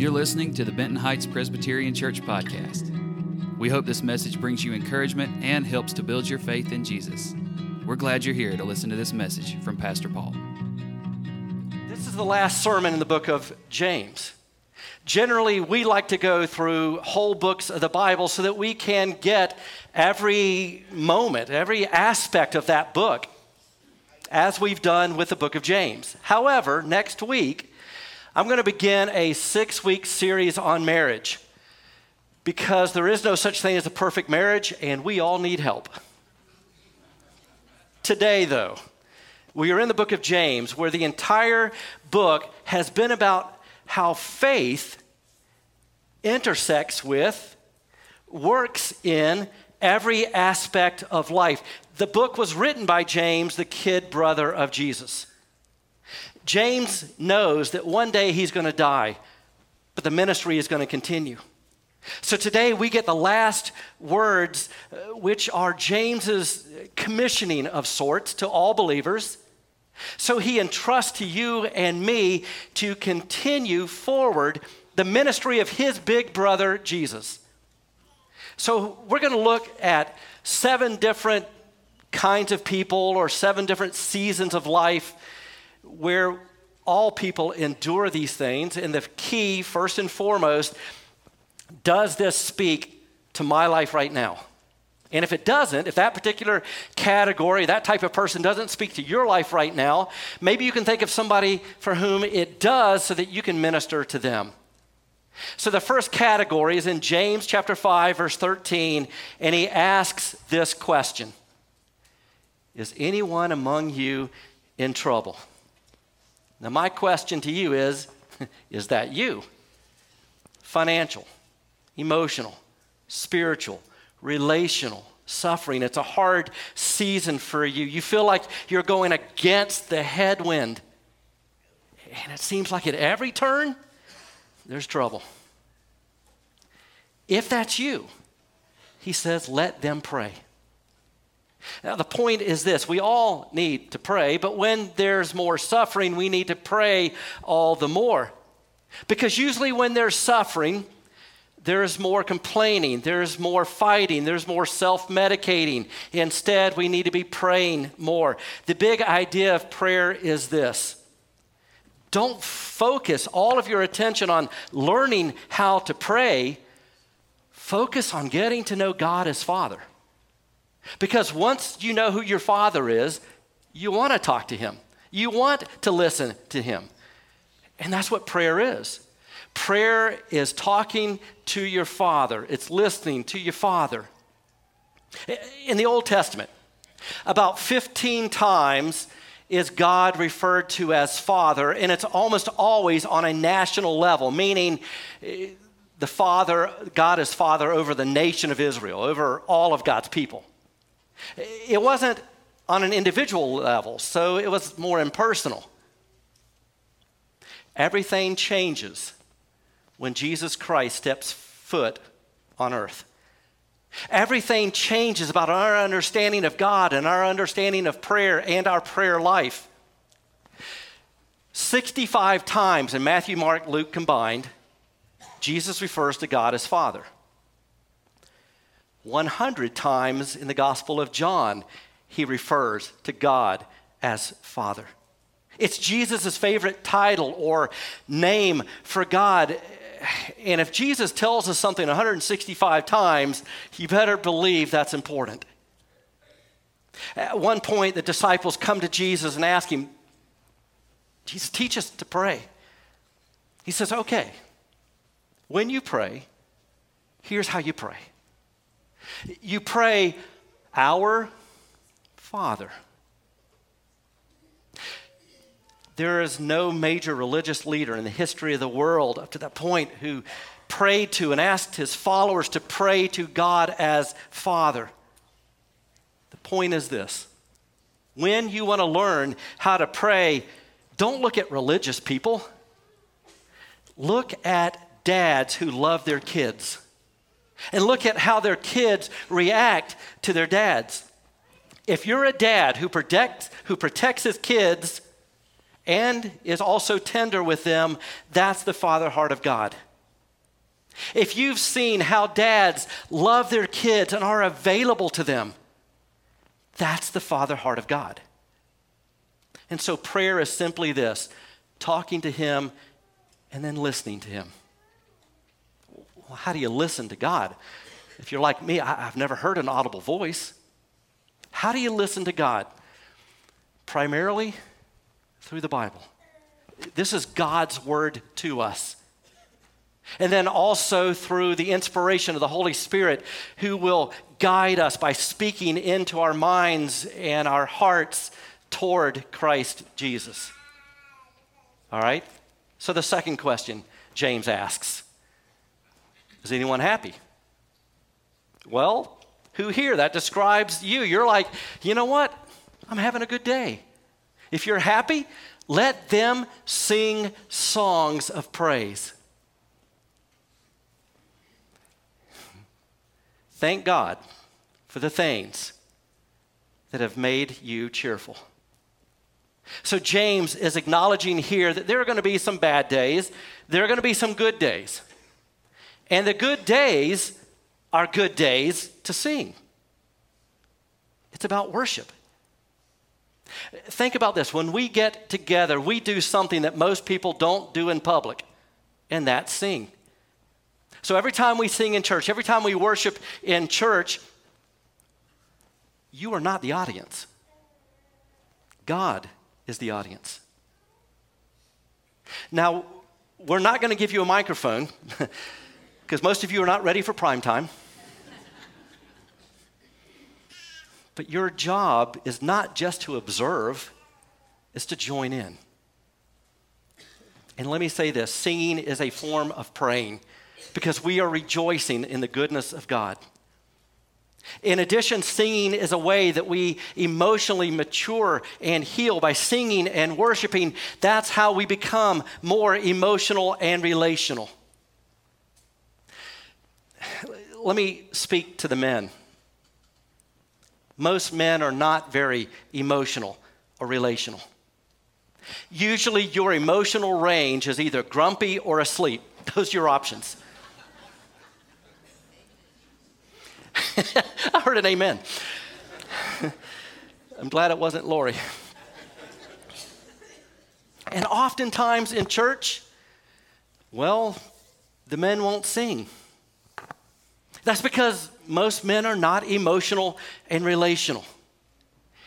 You're listening to the Benton Heights Presbyterian Church podcast. We hope this message brings you encouragement and helps to build your faith in Jesus. We're glad you're here to listen to this message from Pastor Paul. This is the last sermon in the book of James. Generally, we like to go through whole books of the Bible so that we can get every moment, every aspect of that book, as we've done with the book of James. However, next week, I'm going to begin a six week series on marriage because there is no such thing as a perfect marriage, and we all need help. Today, though, we are in the book of James, where the entire book has been about how faith intersects with, works in every aspect of life. The book was written by James, the kid brother of Jesus. James knows that one day he's going to die, but the ministry is going to continue. So today we get the last words, uh, which are James's commissioning of sorts to all believers. So he entrusts to you and me to continue forward the ministry of his big brother, Jesus. So we're going to look at seven different kinds of people or seven different seasons of life where all people endure these things. And the key, first and foremost, does this speak to my life right now? And if it doesn't, if that particular category, that type of person doesn't speak to your life right now, maybe you can think of somebody for whom it does so that you can minister to them. So the first category is in James chapter 5 verse 13 and he asks this question. Is anyone among you in trouble? Now, my question to you is is that you? Financial, emotional, spiritual, relational, suffering. It's a hard season for you. You feel like you're going against the headwind. And it seems like at every turn, there's trouble. If that's you, he says, let them pray. Now, the point is this we all need to pray, but when there's more suffering, we need to pray all the more. Because usually, when there's suffering, there's more complaining, there's more fighting, there's more self medicating. Instead, we need to be praying more. The big idea of prayer is this don't focus all of your attention on learning how to pray, focus on getting to know God as Father. Because once you know who your father is, you want to talk to him. You want to listen to him. And that's what prayer is. Prayer is talking to your father, it's listening to your father. In the Old Testament, about 15 times is God referred to as Father, and it's almost always on a national level, meaning eh, the Father, God is Father over the nation of Israel, over all of God's people. It wasn't on an individual level, so it was more impersonal. Everything changes when Jesus Christ steps foot on earth. Everything changes about our understanding of God and our understanding of prayer and our prayer life. 65 times in Matthew, Mark, Luke combined, Jesus refers to God as Father. 100 times in the Gospel of John, he refers to God as Father. It's Jesus' favorite title or name for God. And if Jesus tells us something 165 times, you better believe that's important. At one point, the disciples come to Jesus and ask him, Jesus, teach us to pray. He says, okay, when you pray, here's how you pray. You pray, Our Father. There is no major religious leader in the history of the world up to that point who prayed to and asked his followers to pray to God as Father. The point is this when you want to learn how to pray, don't look at religious people. Look at dads who love their kids and look at how their kids react to their dads. If you're a dad who protects, who protects his kids and is also tender with them, that's the father heart of God. if you've seen how dads love their kids and are available to them, that's the father heart of God. And so prayer is simply this talking to Him and then listening to Him. Well, how do you listen to God? If you're like me, I, have never heard an audible voice. How do you listen to God? Primarily through the Bible. This is God's word to us. And then also through the inspiration of the Holy Spirit, who will guide us by speaking into our minds and our hearts toward Christ Jesus. All right? So the second question James asks Is anyone happy? Well, who here? That describes you. You're like, you know what? I'm having a good day. If you're happy, let them sing songs of praise. Thank God for the things that have made you cheerful. So, James is acknowledging here that there are going to be some bad days, there are going to be some good days. And the good days are good days to sing. It's about worship. Think about this when we get together, we do something that most people don't do in public, and that's sing. So every time we sing in church, every time we worship in church, you are not the audience. God is the audience. Now, we're not going to give you a microphone because most of you are not ready for prime time. but your job is not just to observe, it's to join in. And let me say this singing is a form of praying because we are rejoicing in the goodness of God. In addition, singing is a way that we emotionally mature and heal by singing and worshiping. That's how we become more emotional and relational. Let me speak to the men. Most men are not very emotional or relational. Usually, your emotional range is either grumpy or asleep. Those are your options. I heard an amen. I'm glad it wasn't Lori. And oftentimes in church, well, the men won't sing. That's because most men are not emotional and relational.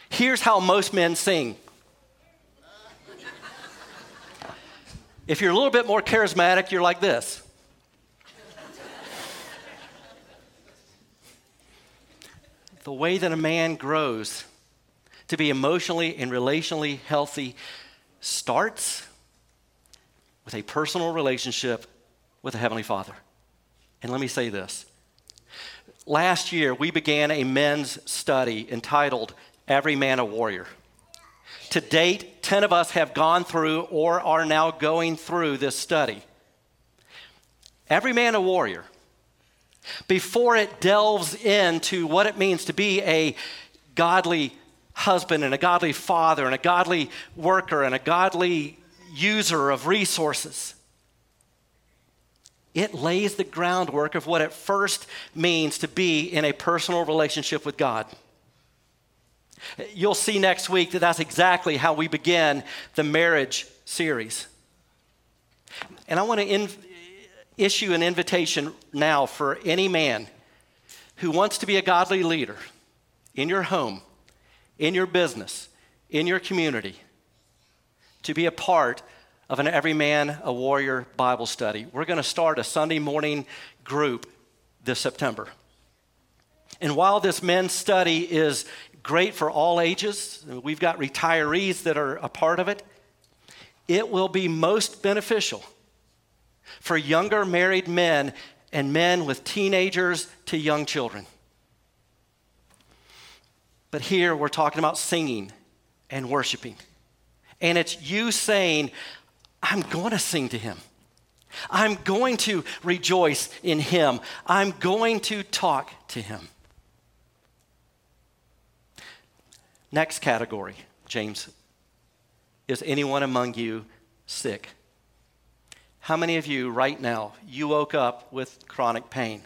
Here's how most men sing. If you're a little bit more charismatic, you're like this. the way that a man grows to be emotionally and relationally healthy starts with a personal relationship with the Heavenly Father. And let me say this. Last year, we began a men's study entitled Every Man a Warrior. To date, 10 of us have gone through or are now going through this study. Every Man a Warrior before it delves into what it means to be a godly husband and a godly father and a godly worker and a godly user of resources. It lays the groundwork of what it first means to be in a personal relationship with God. You'll see next week that that's exactly how we begin the marriage series. And I want to issue an invitation now for any man who wants to be a godly leader in your home, in your business, in your community, to be a part of an Every Man a Warrior Bible study. We're going to start a Sunday morning group this September. And while this men's study is great for all ages, we've got retirees that are a part of it, it will be most beneficial for younger married men and men with teenagers to young children. But here we're talking about singing and worshiping. And it's you saying, I'm going to sing to him. I'm going to rejoice in him. I'm going to talk to him. Next category, James. Is anyone among you sick? How many of you right now, you woke up with chronic pain?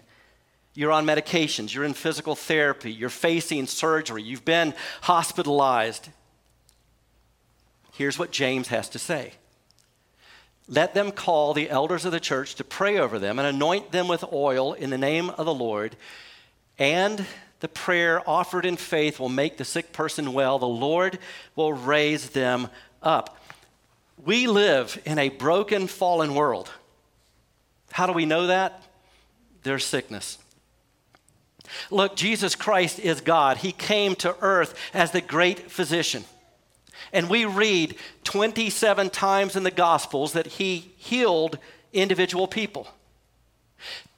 You're on medications, you're in physical therapy, you're facing surgery, you've been hospitalized. Here's what James has to say Let them call the elders of the church to pray over them and anoint them with oil in the name of the Lord. And the prayer offered in faith will make the sick person well. The Lord will raise them up. We live in a broken, fallen world. How do we know that? There's sickness. Look, Jesus Christ is God. He came to earth as the great physician. And we read 27 times in the Gospels that he healed individual people.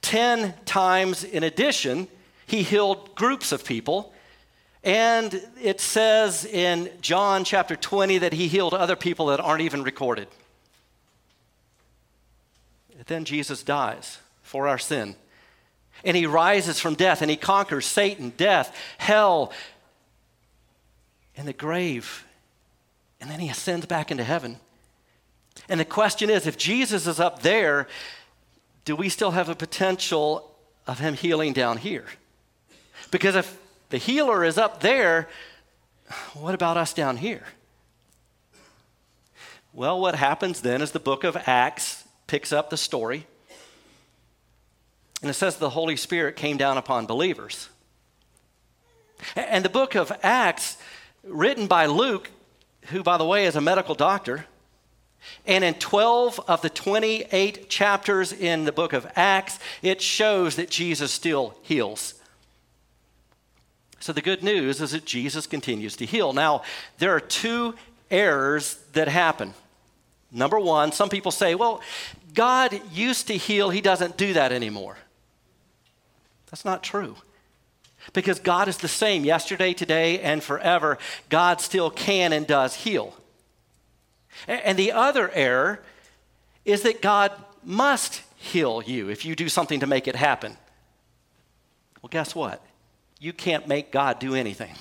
10 times in addition, he healed groups of people. And it says in John chapter 20 that he healed other people that aren't even recorded. Then Jesus dies for our sin. And he rises from death and he conquers Satan, death, hell, and the grave. And then he ascends back into heaven. And the question is if Jesus is up there, do we still have a potential of him healing down here? Because if the healer is up there, what about us down here? Well, what happens then is the book of Acts picks up the story. And it says the Holy Spirit came down upon believers. And the book of Acts, written by Luke, who, by the way, is a medical doctor, and in 12 of the 28 chapters in the book of Acts, it shows that Jesus still heals. So the good news is that Jesus continues to heal. Now, there are two errors that happen. Number one, some people say, well, God used to heal, He doesn't do that anymore. That's not true. Because God is the same yesterday, today, and forever. God still can and does heal. And the other error is that God must heal you if you do something to make it happen. Well, guess what? You can't make God do anything.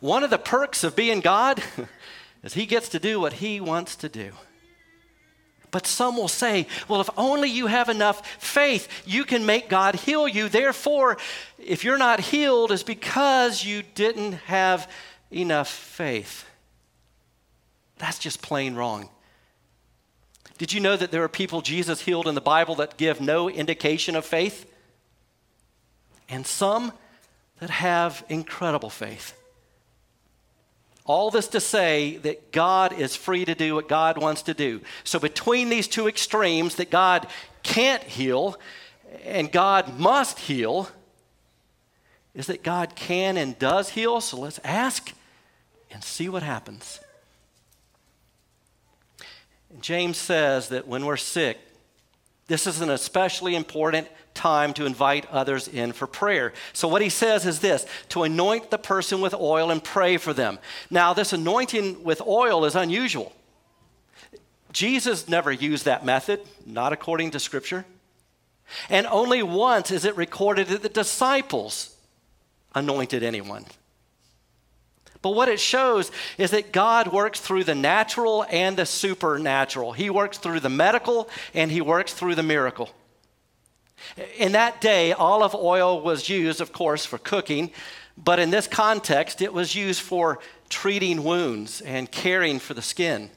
One of the perks of being God is He gets to do what He wants to do. But some will say, well, if only you have enough faith, you can make God heal you. Therefore, if you're not healed, it's because you didn't have enough faith. That's just plain wrong. Did you know that there are people Jesus healed in the Bible that give no indication of faith? And some that have incredible faith. All this to say that God is free to do what God wants to do. So, between these two extremes, that God can't heal and God must heal, is that God can and does heal. So, let's ask and see what happens. James says that when we're sick, this is an especially important time to invite others in for prayer. So, what he says is this to anoint the person with oil and pray for them. Now, this anointing with oil is unusual. Jesus never used that method, not according to Scripture. And only once is it recorded that the disciples anointed anyone. But what it shows is that God works through the natural and the supernatural. He works through the medical and He works through the miracle. In that day, olive oil was used, of course, for cooking, but in this context, it was used for treating wounds and caring for the skin.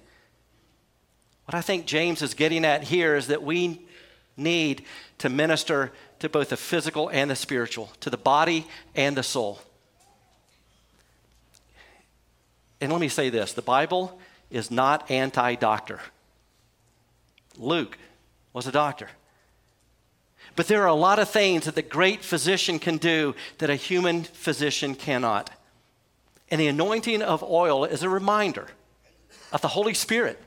What I think James is getting at here is that we need to minister to both the physical and the spiritual, to the body and the soul. And let me say this the Bible is not anti doctor. Luke was a doctor. But there are a lot of things that the great physician can do that a human physician cannot. And the anointing of oil is a reminder of the Holy Spirit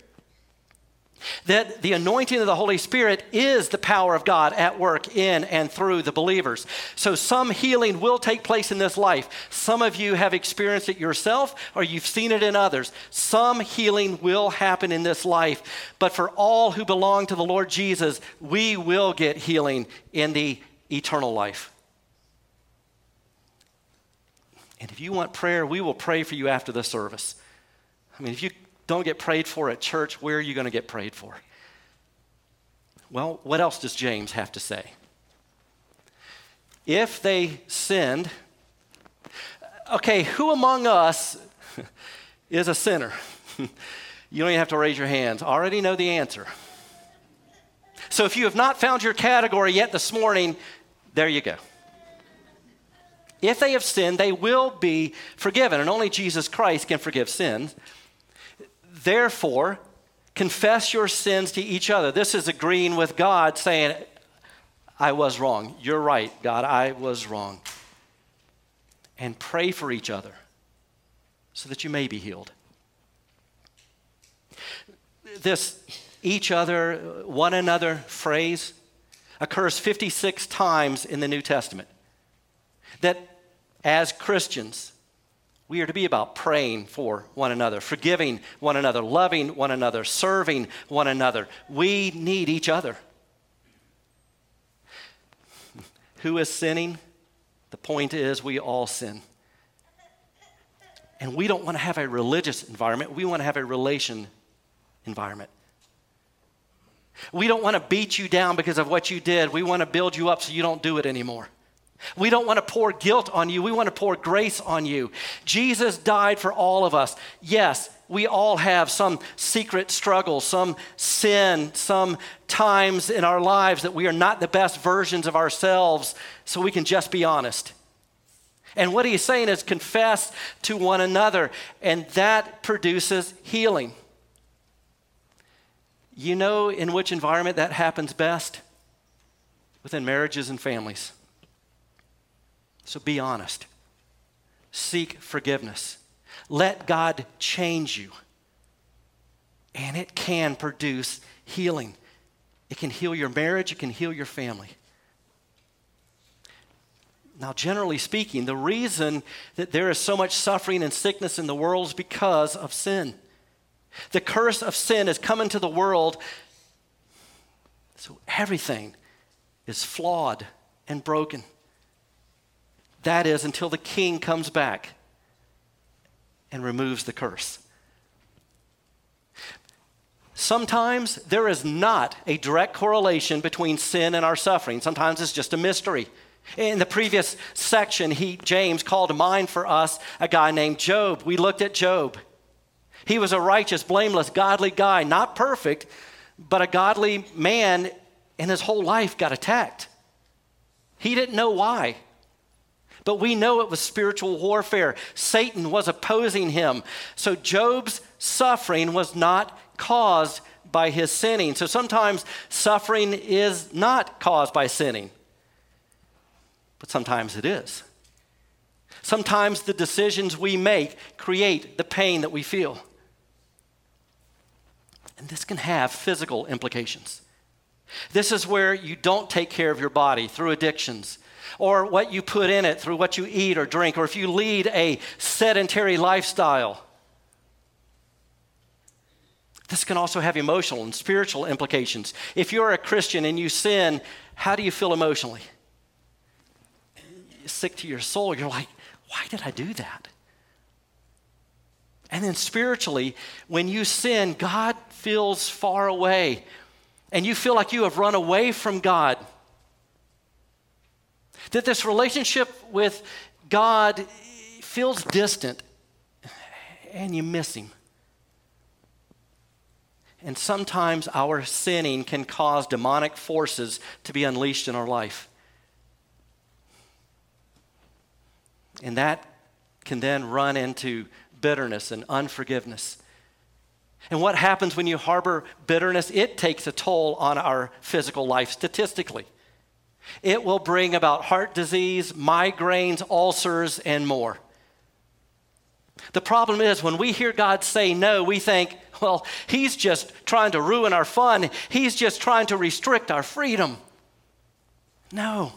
that the anointing of the Holy Spirit is the power of God at work in and through the believers. So, some healing will take place in this life. Some of you have experienced it yourself or you've seen it in others. Some healing will happen in this life. But for all who belong to the Lord Jesus, we will get healing in the eternal life. And if you want prayer, we will pray for you after the service. I mean, if you don't get prayed for at church, where are you going to get prayed for? Well, what else does James have to say? If they sinned, okay, who among us is a sinner? you don't even have to raise your hands. Already know the answer. So if you have not found your category yet this morning, there you go. If they have sinned, they will be forgiven, and only Jesus Christ can forgive sins. Therefore, confess your sins to each other. This is agreeing with God, saying, I was wrong. You're right, God, I was wrong. And pray for each other so that you may be healed. This each other, one another phrase occurs 56 times in the New Testament. That as Christians, we are to be about praying for one another, forgiving one another, loving one another, serving one another. We need each other. Who is sinning? The point is, we all sin. And we don't want to have a religious environment, we want to have a relation environment. We don't want to beat you down because of what you did. We want to build you up so you don't do it anymore. We don't want to pour guilt on you. We want to pour grace on you. Jesus died for all of us. Yes, we all have some secret struggle, some sin, some times in our lives that we are not the best versions of ourselves, so we can just be honest. And what he's saying is confess to one another, and that produces healing. You know in which environment that happens best? Within marriages and families. So be honest. Seek forgiveness. Let God change you. And it can produce healing. It can heal your marriage, it can heal your family. Now, generally speaking, the reason that there is so much suffering and sickness in the world is because of sin. The curse of sin has come into the world, so everything is flawed and broken. That is until the king comes back and removes the curse. Sometimes there is not a direct correlation between sin and our suffering. Sometimes it's just a mystery. In the previous section, he, James called to mind for us a guy named Job. We looked at Job. He was a righteous, blameless, godly guy, not perfect, but a godly man, and his whole life got attacked. He didn't know why. But we know it was spiritual warfare. Satan was opposing him. So Job's suffering was not caused by his sinning. So sometimes suffering is not caused by sinning, but sometimes it is. Sometimes the decisions we make create the pain that we feel. And this can have physical implications. This is where you don't take care of your body through addictions or what you put in it through what you eat or drink, or if you lead a sedentary lifestyle. This can also have emotional and spiritual implications. If you're a Christian and you sin, how do you feel emotionally? Sick to your soul. You're like, why did I do that? And then spiritually, when you sin, God feels far away and you feel like you have run away from God. That this relationship with God feels distant and you miss Him. And sometimes our sinning can cause demonic forces to be unleashed in our life. And that can then run into bitterness and unforgiveness. And what happens when you harbor bitterness? It takes a toll on our physical life statistically. It will bring about heart disease, migraines, ulcers, and more. The problem is when we hear God say no, we think, well, He's just trying to ruin our fun, He's just trying to restrict our freedom. No.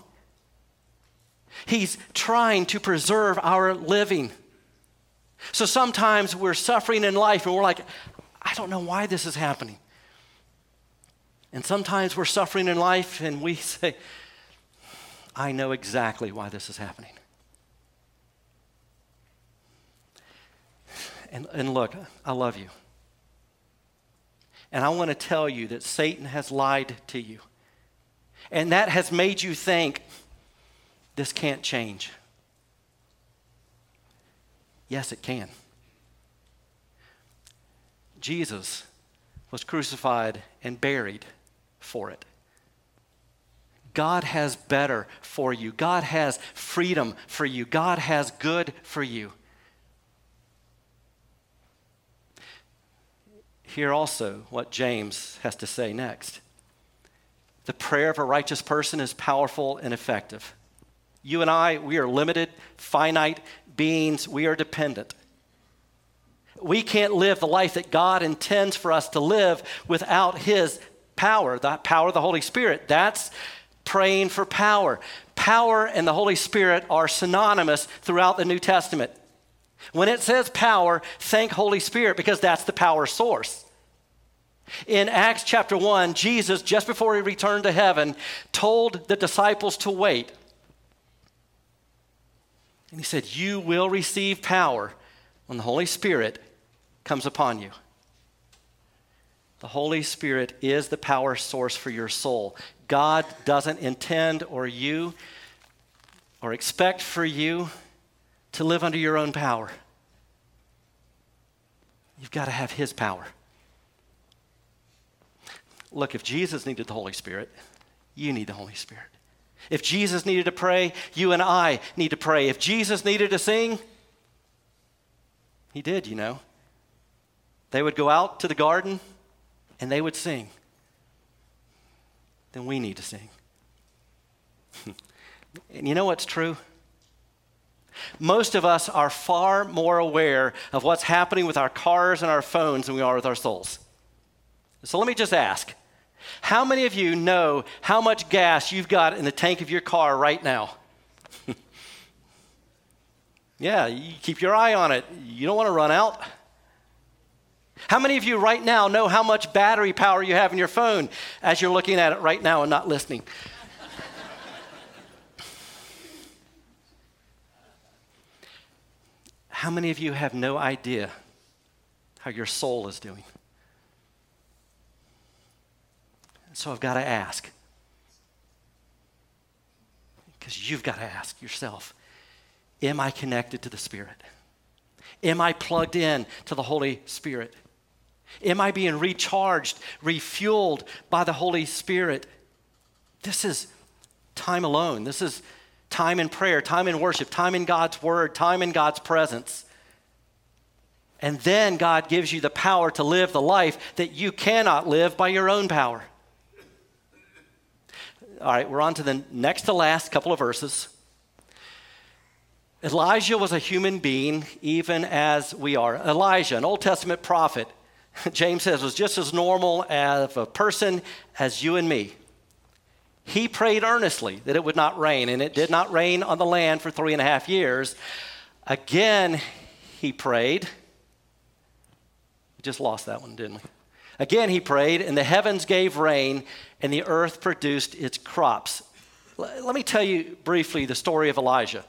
He's trying to preserve our living. So sometimes we're suffering in life and we're like, I don't know why this is happening. And sometimes we're suffering in life and we say, I know exactly why this is happening. And, and look, I love you. And I want to tell you that Satan has lied to you. And that has made you think this can't change. Yes, it can. Jesus was crucified and buried for it. God has better for you. God has freedom for you. God has good for you. Hear also what James has to say next. The prayer of a righteous person is powerful and effective. You and I, we are limited, finite beings, we are dependent. We can't live the life that God intends for us to live without His power, the power of the Holy Spirit. That's praying for power. Power and the Holy Spirit are synonymous throughout the New Testament. When it says power, thank Holy Spirit because that's the power source. In Acts chapter 1, Jesus, just before he returned to heaven, told the disciples to wait. And he said, You will receive power when the Holy Spirit comes upon you. The Holy Spirit is the power source for your soul. God doesn't intend or you or expect for you to live under your own power. You've got to have His power. Look, if Jesus needed the Holy Spirit, you need the Holy Spirit. If Jesus needed to pray, you and I need to pray. If Jesus needed to sing, he did, you know. They would go out to the garden and they would sing. Then we need to sing. and you know what's true? Most of us are far more aware of what's happening with our cars and our phones than we are with our souls. So let me just ask how many of you know how much gas you've got in the tank of your car right now? yeah, you keep your eye on it. You don't want to run out. How many of you right now know how much battery power you have in your phone as you're looking at it right now and not listening? how many of you have no idea how your soul is doing? So I've got to ask. Because you've got to ask yourself Am I connected to the Spirit? Am I plugged in to the Holy Spirit? Am I being recharged, refueled by the Holy Spirit? This is time alone. This is time in prayer, time in worship, time in God's Word, time in God's presence. And then God gives you the power to live the life that you cannot live by your own power. All right, we're on to the next to last couple of verses. Elijah was a human being, even as we are. Elijah, an Old Testament prophet, James says, was just as normal as a person as you and me. He prayed earnestly that it would not rain, and it did not rain on the land for three and a half years. Again, he prayed. We just lost that one, didn't we? Again, he prayed, and the heavens gave rain, and the earth produced its crops. Let me tell you briefly the story of Elijah.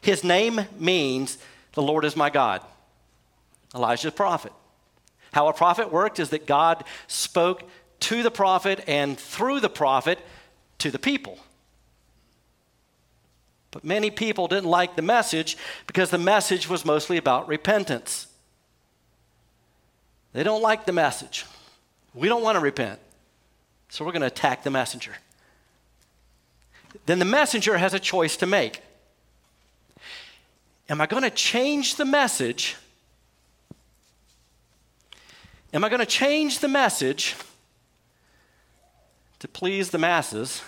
His name means the Lord is my God. Elijah's prophet. How a prophet worked is that God spoke to the prophet and through the prophet to the people. But many people didn't like the message because the message was mostly about repentance. They don't like the message. We don't want to repent. So we're going to attack the messenger. Then the messenger has a choice to make. Am I going to change the message? Am I going to change the message to please the masses?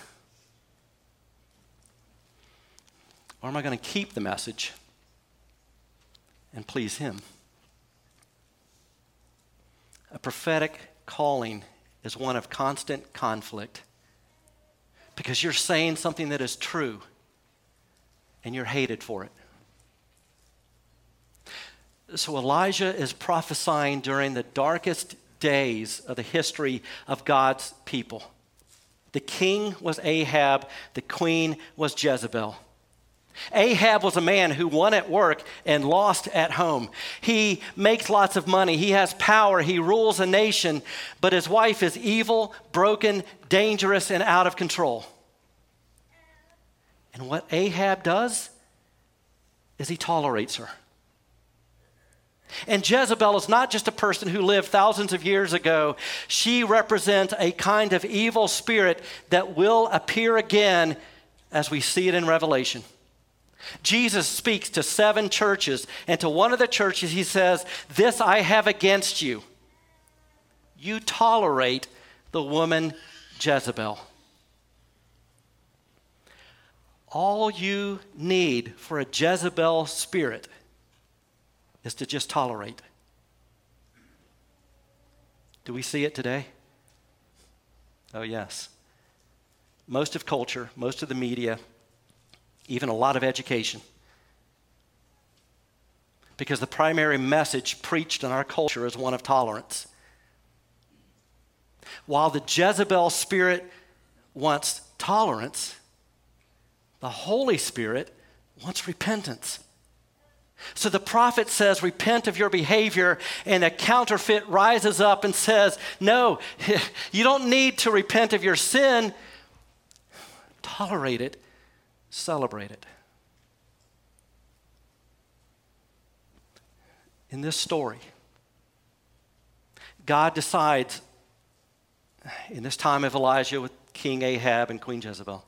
Or am I going to keep the message and please him? A prophetic calling is one of constant conflict because you're saying something that is true and you're hated for it. So Elijah is prophesying during the darkest days of the history of God's people. The king was Ahab, the queen was Jezebel. Ahab was a man who won at work and lost at home. He makes lots of money, he has power, he rules a nation, but his wife is evil, broken, dangerous, and out of control. And what Ahab does is he tolerates her. And Jezebel is not just a person who lived thousands of years ago. She represents a kind of evil spirit that will appear again as we see it in Revelation. Jesus speaks to seven churches, and to one of the churches, he says, This I have against you. You tolerate the woman Jezebel. All you need for a Jezebel spirit is to just tolerate. Do we see it today? Oh, yes. Most of culture, most of the media, even a lot of education. Because the primary message preached in our culture is one of tolerance. While the Jezebel spirit wants tolerance, the Holy Spirit wants repentance. So the prophet says, Repent of your behavior, and a counterfeit rises up and says, No, you don't need to repent of your sin. Tolerate it, celebrate it. In this story, God decides in this time of Elijah with King Ahab and Queen Jezebel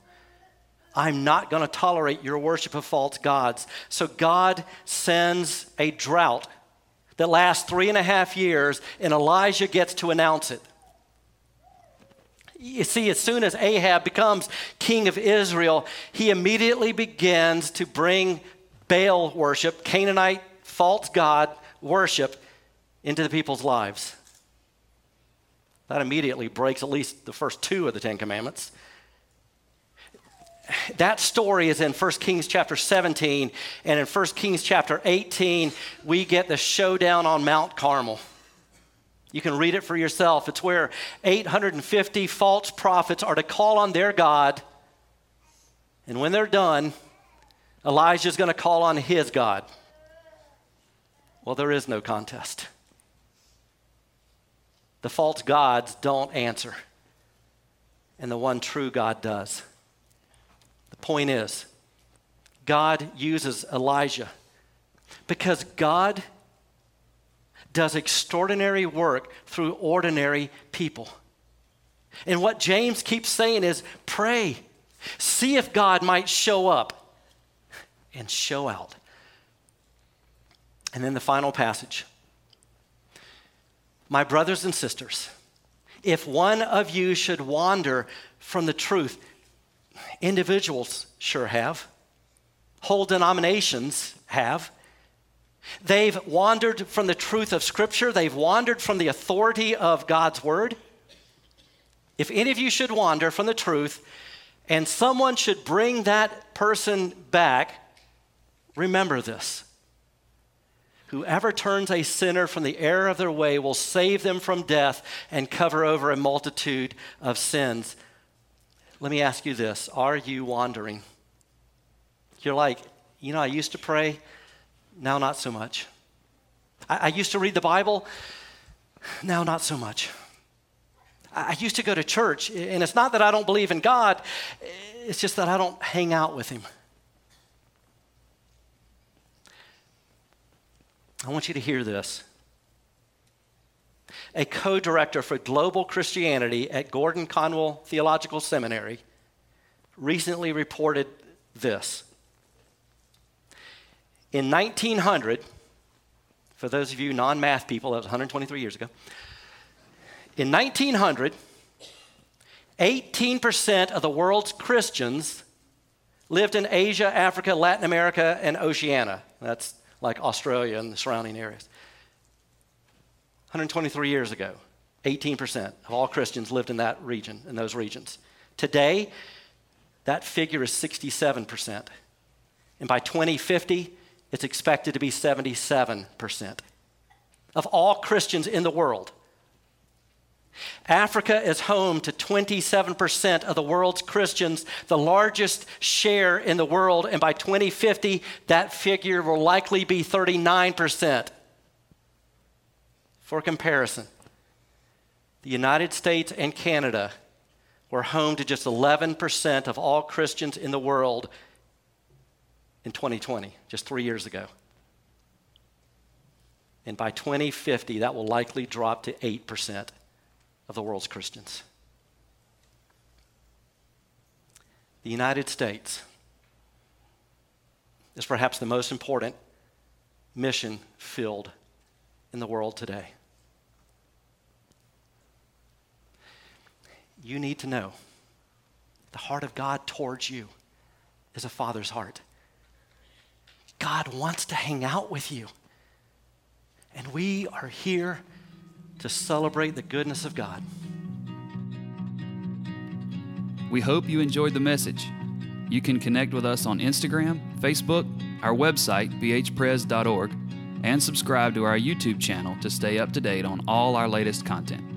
I'm not going to tolerate your worship of false gods. So God sends a drought that lasts three and a half years, and Elijah gets to announce it. You see, as soon as Ahab becomes king of Israel, he immediately begins to bring Baal worship, Canaanite false god worship, into the people's lives. That immediately breaks at least the first two of the Ten Commandments that story is in 1 Kings chapter 17, and in 1 Kings chapter 18, we get the showdown on Mount Carmel. You can read it for yourself. It's where 850 false prophets are to call on their God, and when they're done, Elijah's going to call on his God. Well, there is no contest. The false gods don't answer, and the one true God does. Point is, God uses Elijah because God does extraordinary work through ordinary people. And what James keeps saying is pray, see if God might show up and show out. And then the final passage. My brothers and sisters, if one of you should wander from the truth, Individuals sure have. Whole denominations have. They've wandered from the truth of Scripture, they've wandered from the authority of God's Word. If any of you should wander from the truth and someone should bring that person back, remember this. Whoever turns a sinner from the error of their way will save them from death and cover over a multitude of sins. Let me ask you this Are you wandering? You're like, you know, I used to pray, now not so much. I, I used to read the Bible, now not so much. I, I used to go to church, and it's not that I don't believe in God, it's just that I don't hang out with Him. I want you to hear this a co director for global Christianity at Gordon Conwell Theological Seminary, recently reported this. In 1900, for those of you non math people, that was 123 years ago. In 1900, 18% of the world's Christians lived in Asia, Africa, Latin America, and Oceania. That's like Australia and the surrounding areas. 123 years ago, 18% of all Christians lived in that region, in those regions. Today, that figure is 67%. And by 2050, it's expected to be 77% of all Christians in the world. Africa is home to 27% of the world's Christians, the largest share in the world, and by 2050, that figure will likely be 39%. For comparison, the United States and Canada were home to just 11% of all Christians in the world in 2020, just three years ago. And by 2050, that will likely drop to 8% of the world's Christians. The United States is perhaps the most important mission field in the world today. You need to know the heart of God towards you is a father's heart. God wants to hang out with you. And we are here to celebrate the goodness of God. We hope you enjoyed the message. You can connect with us on Instagram, Facebook, our website, bhpres.org, and subscribe to our YouTube channel to stay up to date on all our latest content.